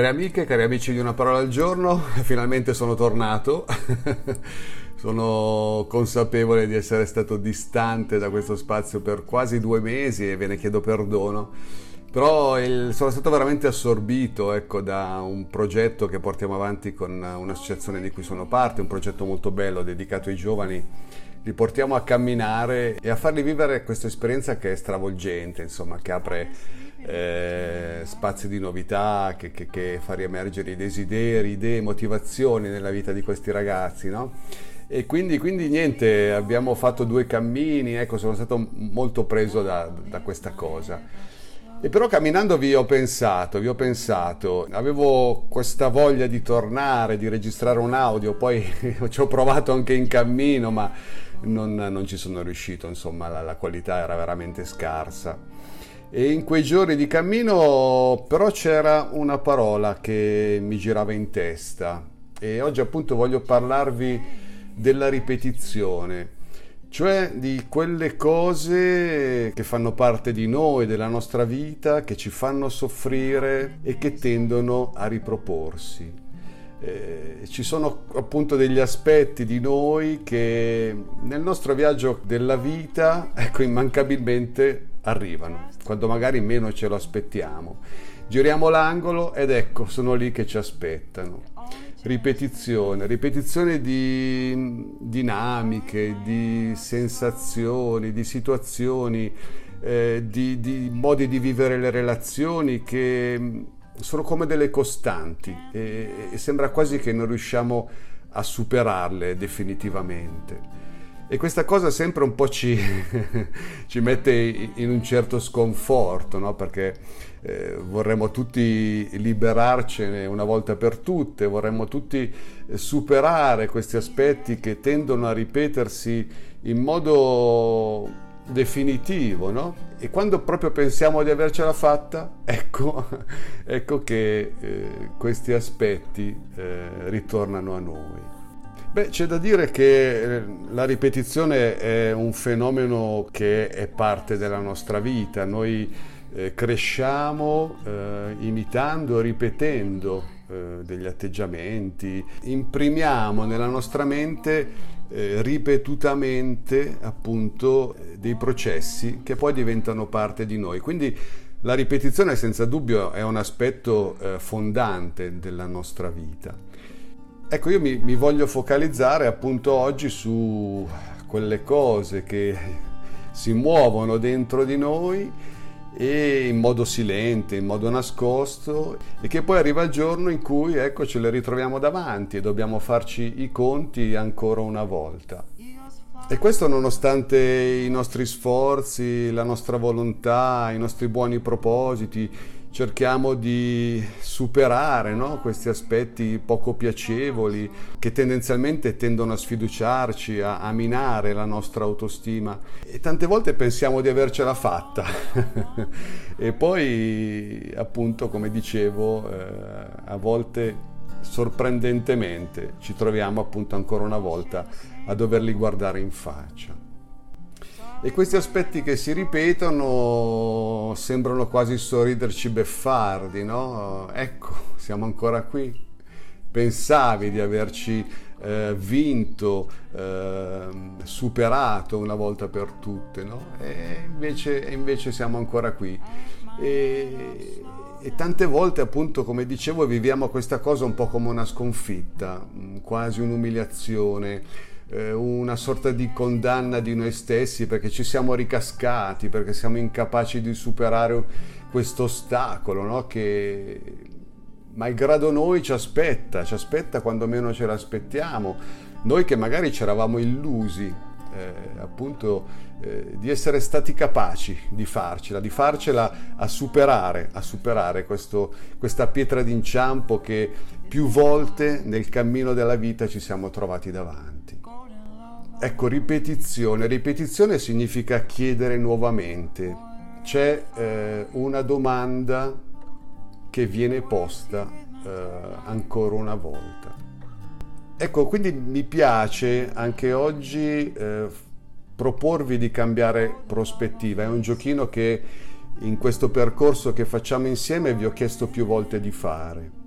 Cari amiche, cari amici di Una parola al giorno, finalmente sono tornato. sono consapevole di essere stato distante da questo spazio per quasi due mesi e ve ne chiedo perdono. Però il, sono stato veramente assorbito ecco, da un progetto che portiamo avanti con un'associazione di cui sono parte, un progetto molto bello dedicato ai giovani. Li portiamo a camminare e a farli vivere questa esperienza che è stravolgente, insomma, che apre eh, spazi di novità, che, che, che, fa riemergere i desideri, idee, motivazioni nella vita di questi ragazzi, no? E quindi, quindi, niente, abbiamo fatto due cammini, ecco, sono stato molto preso da, da questa cosa. E però camminando vi ho pensato, vi ho pensato, avevo questa voglia di tornare, di registrare un audio, poi ci ho provato anche in cammino, ma non, non ci sono riuscito, insomma la, la qualità era veramente scarsa. E in quei giorni di cammino però c'era una parola che mi girava in testa e oggi appunto voglio parlarvi della ripetizione, cioè di quelle cose che fanno parte di noi, della nostra vita, che ci fanno soffrire e che tendono a riproporsi. Eh, ci sono appunto degli aspetti di noi che nel nostro viaggio della vita, ecco, immancabilmente arrivano, quando magari meno ce lo aspettiamo. Giriamo l'angolo ed ecco, sono lì che ci aspettano. Ripetizione, ripetizione di dinamiche, di sensazioni, di situazioni, eh, di, di modi di vivere le relazioni che sono come delle costanti e, e sembra quasi che non riusciamo a superarle definitivamente. E questa cosa sempre un po' ci, ci mette in un certo sconforto, no? perché eh, vorremmo tutti liberarcene una volta per tutte, vorremmo tutti eh, superare questi aspetti che tendono a ripetersi in modo definitivo, no? E quando proprio pensiamo di avercela fatta, ecco, ecco che eh, questi aspetti eh, ritornano a noi. Beh, c'è da dire che eh, la ripetizione è un fenomeno che è parte della nostra vita. Noi eh, cresciamo eh, imitando, ripetendo eh, degli atteggiamenti, imprimiamo nella nostra mente eh, ripetutamente appunto dei processi che poi diventano parte di noi. Quindi la ripetizione senza dubbio è un aspetto eh, fondante della nostra vita. Ecco, io mi, mi, voglio focalizzare appunto oggi su quelle cose che si muovono dentro di noi e in modo silente, in modo nascosto e che poi arriva il giorno in cui ecco ce le ritroviamo davanti e dobbiamo farci i conti ancora una volta. E questo nonostante i nostri sforzi, la nostra volontà, i nostri buoni propositi, cerchiamo di superare no? questi aspetti poco piacevoli che tendenzialmente tendono a sfiduciarci, a, a, minare la nostra autostima e tante volte pensiamo di avercela fatta e poi appunto come dicevo eh, a volte sorprendentemente ci troviamo appunto ancora una volta a doverli guardare in faccia. E questi aspetti che si ripetono sembrano quasi sorriderci beffardi, no? Ecco, siamo ancora qui. Pensavi di averci eh, vinto, eh, superato una volta per tutte, no? E invece, invece siamo ancora qui. E, e tante volte, appunto, come dicevo, viviamo questa cosa un po' come una sconfitta, quasi un'umiliazione eh, una sorta di condanna di noi stessi perché ci siamo ricascati, perché siamo incapaci di superare questo ostacolo no? che malgrado noi ci aspetta, ci aspetta quando meno ce l'aspettiamo. Noi che magari ci eravamo illusi eh, appunto eh, di essere stati capaci di farcela, di farcela a superare, a superare questo, questa pietra d'inciampo che più volte nel cammino della vita ci siamo trovati davanti. Ecco, ripetizione. Ripetizione significa chiedere nuovamente. C'è eh, una domanda che viene posta eh, ancora una volta. Ecco, quindi mi piace anche oggi eh, proporvi di cambiare prospettiva. È un giochino che in questo percorso che facciamo insieme vi ho chiesto più volte di fare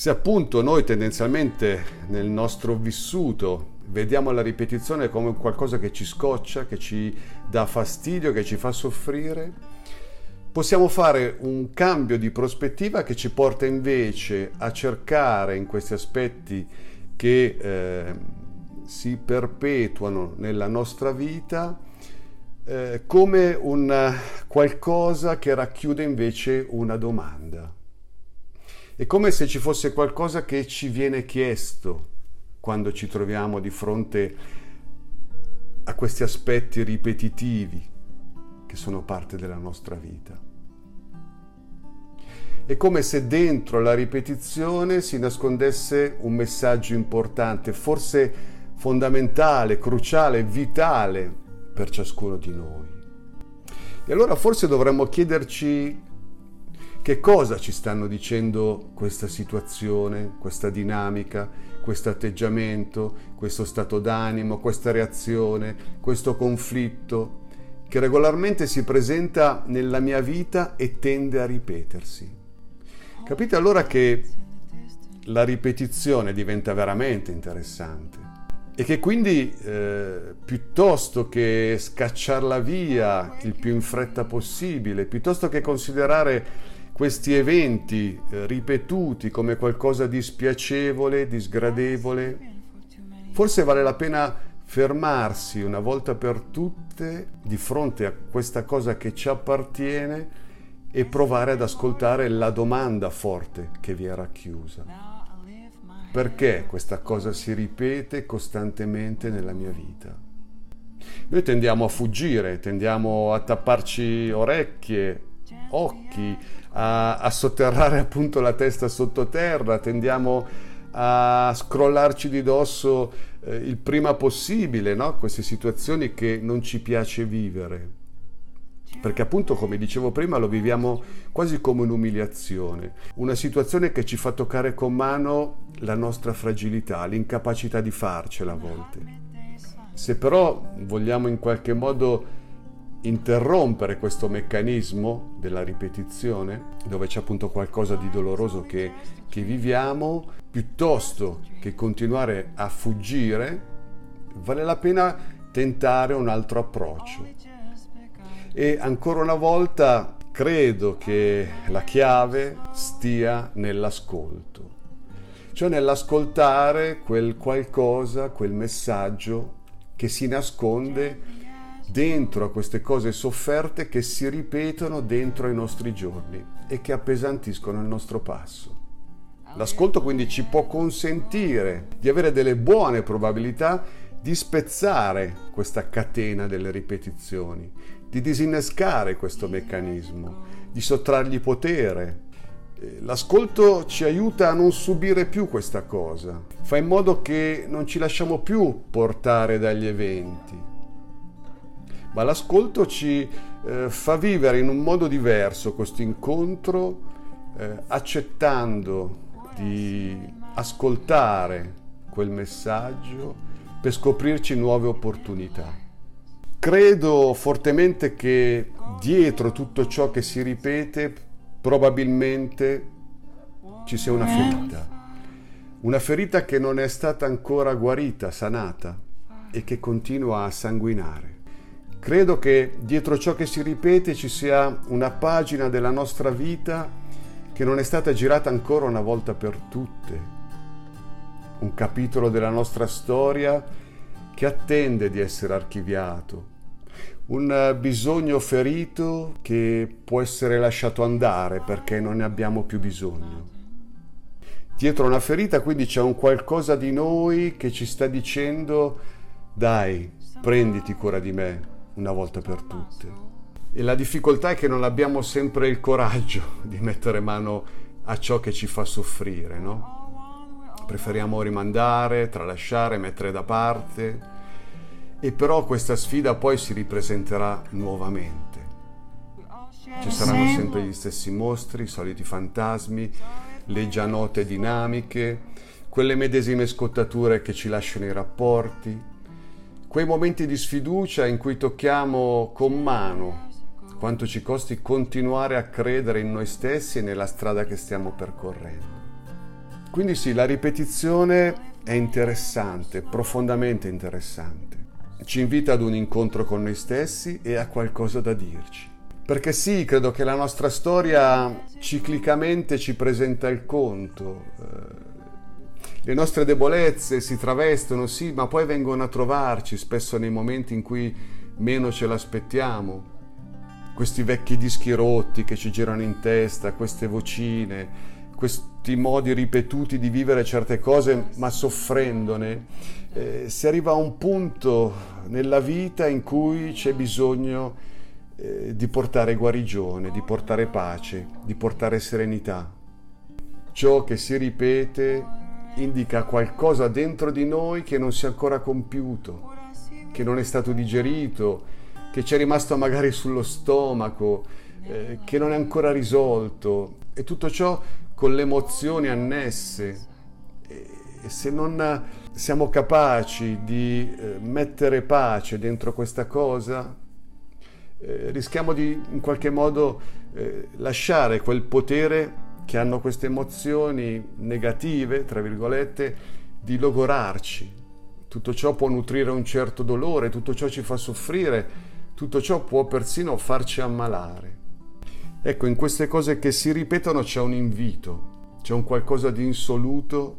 Se appunto noi tendenzialmente nel nostro vissuto vediamo la ripetizione come qualcosa che ci scoccia, che ci dà fastidio, che ci fa soffrire, possiamo fare un cambio di prospettiva che ci porta invece a cercare in questi aspetti che eh, si perpetuano nella nostra vita eh, come un qualcosa che racchiude invece una domanda. È come se ci fosse qualcosa che ci viene chiesto quando ci troviamo di fronte a questi aspetti ripetitivi che sono parte della nostra vita. È come se dentro la ripetizione si nascondesse un messaggio importante, forse fondamentale, cruciale, vitale per ciascuno di noi. E allora forse dovremmo chiederci che cosa ci stanno dicendo questa situazione, questa dinamica, questo atteggiamento, questo stato d'animo, questa reazione, questo conflitto che regolarmente si presenta nella mia vita e tende a ripetersi. Capite allora che la ripetizione diventa veramente interessante e che quindi eh, piuttosto che scacciarla via il più in fretta possibile, piuttosto che considerare questi eventi eh, ripetuti come qualcosa di spiacevole, di sgradevole, forse vale la pena fermarsi una volta per tutte di fronte a questa cosa che ci appartiene e provare ad ascoltare la domanda forte che vi è racchiusa. Perché questa cosa si ripete costantemente nella mia vita? Noi tendiamo a fuggire, tendiamo a tapparci orecchie, occhi, a, a sotterrare appunto la testa sottoterra, tendiamo a scrollarci di dosso eh, il prima possibile, no? queste situazioni che non ci piace vivere. Perché appunto, come dicevo prima, lo viviamo quasi come un'umiliazione, una situazione che ci fa toccare con mano la nostra fragilità, l'incapacità di farcela a volte. Se però vogliamo in qualche modo interrompere questo meccanismo della ripetizione, dove c'è appunto qualcosa di doloroso che, che viviamo, piuttosto che continuare a fuggire, vale la pena tentare un altro approccio. E ancora una volta credo che la chiave stia nell'ascolto, cioè nell'ascoltare quel qualcosa, quel messaggio che si nasconde dentro a queste cose sofferte che si ripetono dentro ai nostri giorni e che appesantiscono il nostro passo. L'ascolto quindi ci può consentire di avere delle buone probabilità di spezzare questa catena delle ripetizioni, di disinnescare questo meccanismo, di sottrargli potere. L'ascolto ci aiuta a non subire più questa cosa, fa in modo che non ci lasciamo più portare dagli eventi, ma l'ascolto ci eh, fa vivere in un modo diverso questo incontro, eh, accettando di ascoltare quel messaggio per scoprirci nuove opportunità. Credo fortemente che dietro tutto ciò che si ripete probabilmente ci sia una ferita, una ferita che non è stata ancora guarita, sanata e che continua a sanguinare. Credo che dietro ciò che si ripete ci sia una pagina della nostra vita che non è stata girata ancora una volta per tutte, un capitolo della nostra storia che attende di essere archiviato, un bisogno ferito che può essere lasciato andare perché non ne abbiamo più bisogno. Dietro una ferita quindi c'è un qualcosa di noi che ci sta dicendo dai, prenditi cura di me, una volta per tutte. E la difficoltà è che non abbiamo sempre il coraggio di mettere mano a ciò che ci fa soffrire, no? Preferiamo rimandare, tralasciare, mettere da parte e però questa sfida poi si ripresenterà nuovamente. Ci saranno sempre gli stessi mostri, i soliti fantasmi, le già note dinamiche, quelle medesime scottature che ci lasciano i rapporti, quei momenti di sfiducia in cui tocchiamo con mano quanto ci costi continuare a credere in noi stessi e nella strada che stiamo percorrendo. Quindi sì, la ripetizione è interessante, profondamente interessante. Ci invita ad un incontro con noi stessi e a qualcosa da dirci. Perché sì, credo che la nostra storia ciclicamente ci presenta il conto. Eh, le nostre debolezze si travestono, sì, ma poi vengono a trovarci spesso nei momenti in cui meno ce l'aspettiamo. Questi vecchi dischi rotti che ci girano in testa, queste vocine, questi modi ripetuti di vivere certe cose ma soffrendone, eh, si arriva a un punto nella vita in cui c'è bisogno eh, di portare guarigione, di portare pace, di portare serenità. Ciò che si ripete indica qualcosa dentro di noi che non si è ancora compiuto, che non è stato digerito, che ci è rimasto magari sullo stomaco, eh, che non è ancora risolto e tutto ciò con le emozioni annesse. E se non siamo capaci di eh, mettere pace dentro questa cosa, eh, rischiamo di in qualche modo eh, lasciare quel potere che hanno queste emozioni negative, tra virgolette, di logorarci. Tutto ciò può nutrire un certo dolore, tutto ciò ci fa soffrire, tutto ciò può persino farci ammalare. Ecco, in queste cose che si ripetono c'è un invito, c'è un qualcosa di insoluto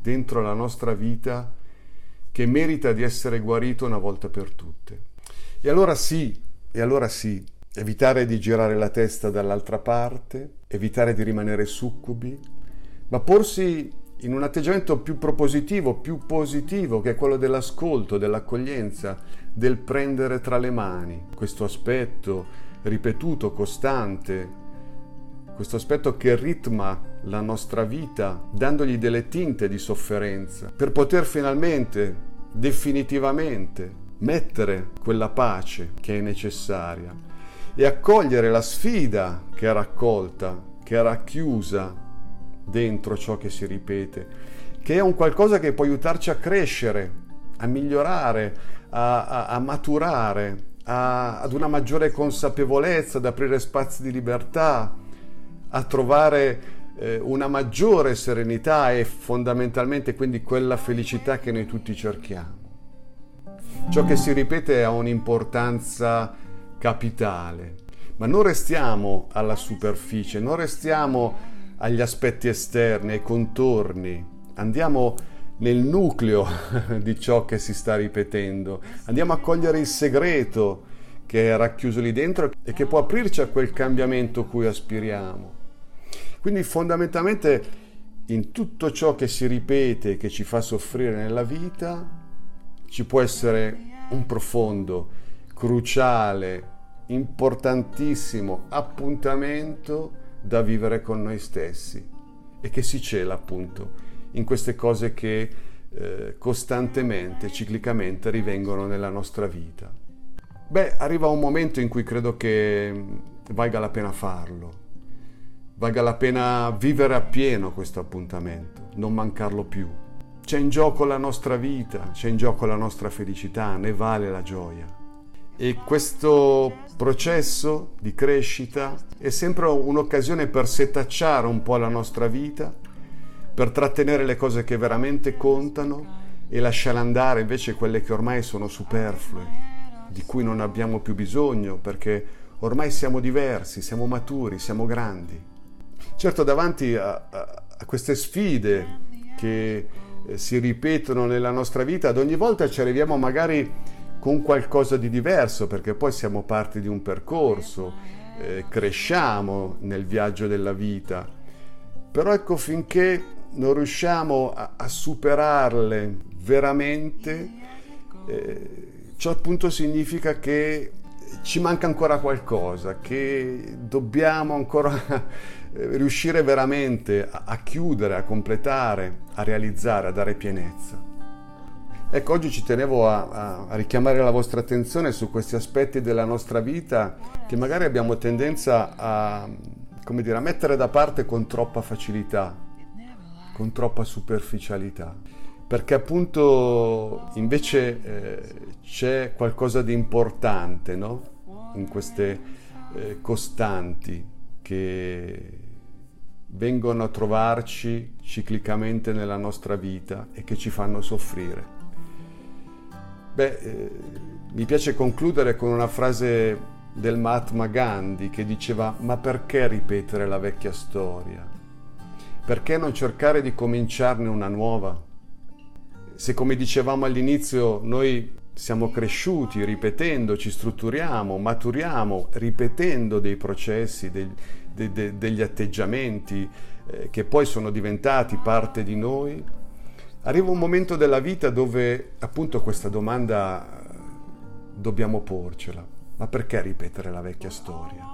dentro la nostra vita che merita di essere guarito una volta per tutte. E allora sì, e allora sì, evitare di girare la testa dall'altra parte, evitare di rimanere succubi, ma porsi in un atteggiamento più propositivo, più positivo, che è quello dell'ascolto, dell'accoglienza, del prendere tra le mani questo aspetto ripetuto, costante, questo aspetto che ritma la nostra vita, dandogli delle tinte di sofferenza, per poter finalmente, definitivamente, mettere quella pace che è necessaria e accogliere la sfida che è raccolta, che è racchiusa dentro ciò che si ripete, che è un qualcosa che può aiutarci a crescere, a migliorare, a, a, a maturare, a, ad una maggiore consapevolezza, ad aprire spazi di libertà, a trovare eh, una maggiore serenità e fondamentalmente quindi quella felicità che noi tutti cerchiamo. Ciò che si ripete ha un'importanza capitale, ma non restiamo alla superficie, non restiamo agli aspetti esterni, ai contorni, andiamo nel nucleo di ciò che si sta ripetendo. Andiamo a cogliere il segreto che è racchiuso lì dentro e che può aprirci a quel cambiamento cui aspiriamo. Quindi fondamentalmente in tutto ciò che si ripete, che ci fa soffrire nella vita, ci può essere un profondo, cruciale, importantissimo appuntamento da vivere con noi stessi e che si cela appunto in queste cose che eh, costantemente, ciclicamente rivengono nella nostra vita. Beh, arriva un momento in cui credo che mm, valga la pena farlo, valga la pena vivere appieno questo appuntamento, non mancarlo più. C'è in gioco la nostra vita, c'è in gioco la nostra felicità, ne vale la gioia. E questo processo di crescita è sempre un'occasione per setacciare un po' la nostra vita per trattenere le cose che veramente contano e lasciare andare invece quelle che ormai sono superflue, di cui non abbiamo più bisogno perché ormai siamo diversi, siamo maturi, siamo grandi. Certo, davanti a, a, a queste sfide che eh, si ripetono nella nostra vita, ad ogni volta ci arriviamo magari con qualcosa di diverso, perché poi siamo parte di un percorso, eh, cresciamo nel viaggio della vita. Però ecco, finché non riusciamo a, a superarle veramente, eh, ciò appunto significa che ci manca ancora qualcosa, che dobbiamo ancora riuscire veramente a, a chiudere, a completare, a realizzare, a dare pienezza. Ecco, oggi ci tenevo a, a, richiamare la vostra attenzione su questi aspetti della nostra vita che magari abbiamo tendenza a, dire, a mettere da parte con troppa facilità con troppa superficialità, perché appunto invece eh, c'è qualcosa di importante no? in queste eh, costanti che vengono a trovarci ciclicamente nella nostra vita e che ci fanno soffrire. Beh, eh, mi piace concludere con una frase del Mahatma Gandhi che diceva ma perché ripetere la vecchia storia? Perché non cercare di cominciarne una nuova? Se come dicevamo all'inizio noi siamo cresciuti ripetendo, ci strutturiamo, maturiamo, ripetendo dei processi, dei, de, de, degli atteggiamenti eh, che poi sono diventati parte di noi, arriva un momento della vita dove appunto questa domanda eh, dobbiamo porcela. Ma perché ripetere la vecchia storia?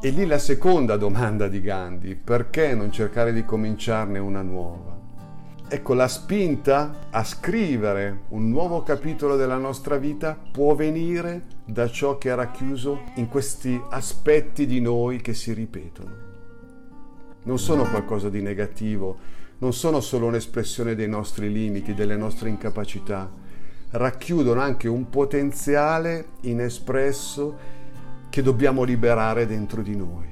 E lì la seconda domanda di Gandhi, perché non cercare di cominciarne una nuova? Ecco, la spinta a scrivere un nuovo capitolo della nostra vita può venire da ciò che è racchiuso in questi aspetti di noi che si ripetono. Non sono qualcosa di negativo, non sono solo un'espressione dei nostri limiti, delle nostre incapacità, racchiudono anche un potenziale inespresso che dobbiamo liberare dentro di noi.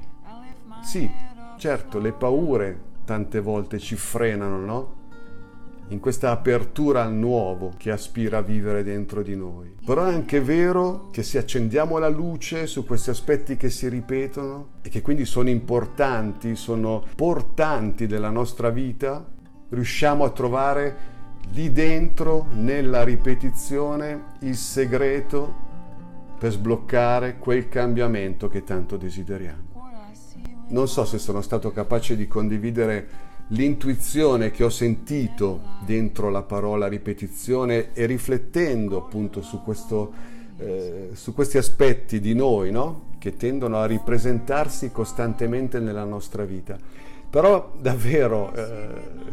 Sì, certo, le paure tante volte ci frenano, no? In questa apertura al nuovo che aspira a vivere dentro di noi. Però è anche vero che se accendiamo la luce su questi aspetti che si ripetono e che quindi sono importanti, sono portanti della nostra vita, riusciamo a trovare lì dentro, nella ripetizione, il segreto per sbloccare quel cambiamento che tanto desideriamo. Non so se sono stato capace di condividere l'intuizione che ho sentito dentro la parola ripetizione e riflettendo appunto su, questo, eh, su questi aspetti di noi no? che tendono a ripresentarsi costantemente nella nostra vita. Però davvero eh,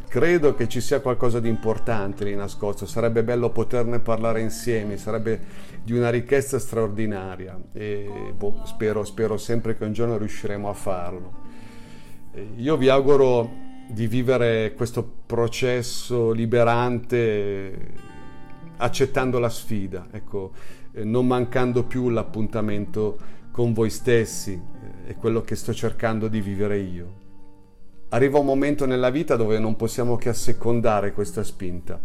credo che ci sia qualcosa di importante lì nascosto, sarebbe bello poterne parlare insieme, sarebbe di una ricchezza straordinaria e boh, spero, spero sempre che un giorno riusciremo a farlo. Io vi auguro di vivere questo processo liberante accettando la sfida, ecco, eh, non mancando più l'appuntamento con voi stessi, eh, è quello che sto cercando di vivere io. Arriva un momento nella vita dove non possiamo che assecondare questa spinta,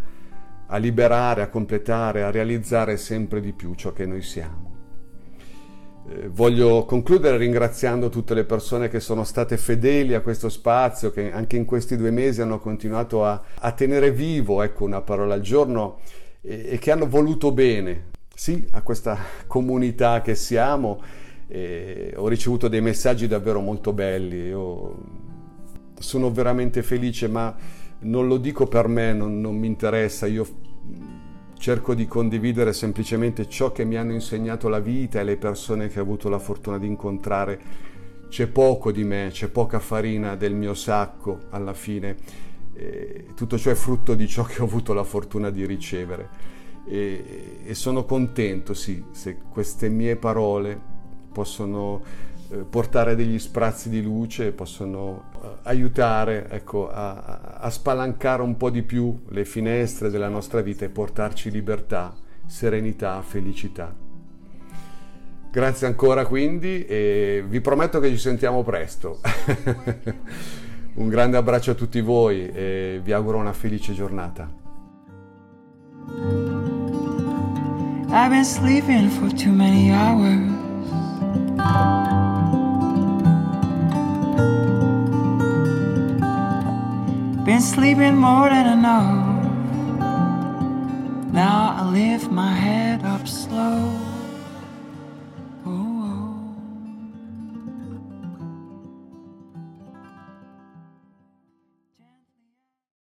a liberare, a completare, a realizzare sempre di più ciò che noi siamo. Eh, voglio concludere ringraziando tutte le persone che sono state fedeli a questo spazio, che anche in questi due mesi hanno continuato a, a tenere vivo ecco, una parola al giorno e, e, che hanno voluto bene, sì, a questa comunità che siamo. E ho ricevuto dei messaggi davvero molto belli, io sono veramente felice, ma non lo dico per me, non, non mi interessa, io cerco di condividere semplicemente ciò che mi hanno insegnato la vita e le persone che ho avuto la fortuna di incontrare. C'è poco di me, c'è poca farina del mio sacco alla fine. E tutto ciò è frutto di ciò che ho avuto la fortuna di ricevere. E, e sono contento, sì, se queste mie parole possono portare degli sprazzi di luce, possono eh, aiutare ecco, a, a spalancare un po' di più le finestre della nostra vita e portarci libertà, serenità, felicità. Grazie ancora quindi e vi prometto che ci sentiamo presto. un grande abbraccio a tutti voi e vi auguro una felice giornata. I've been sleeping for too many hours. Been sleeping more than enough. Now I lift my head up slow.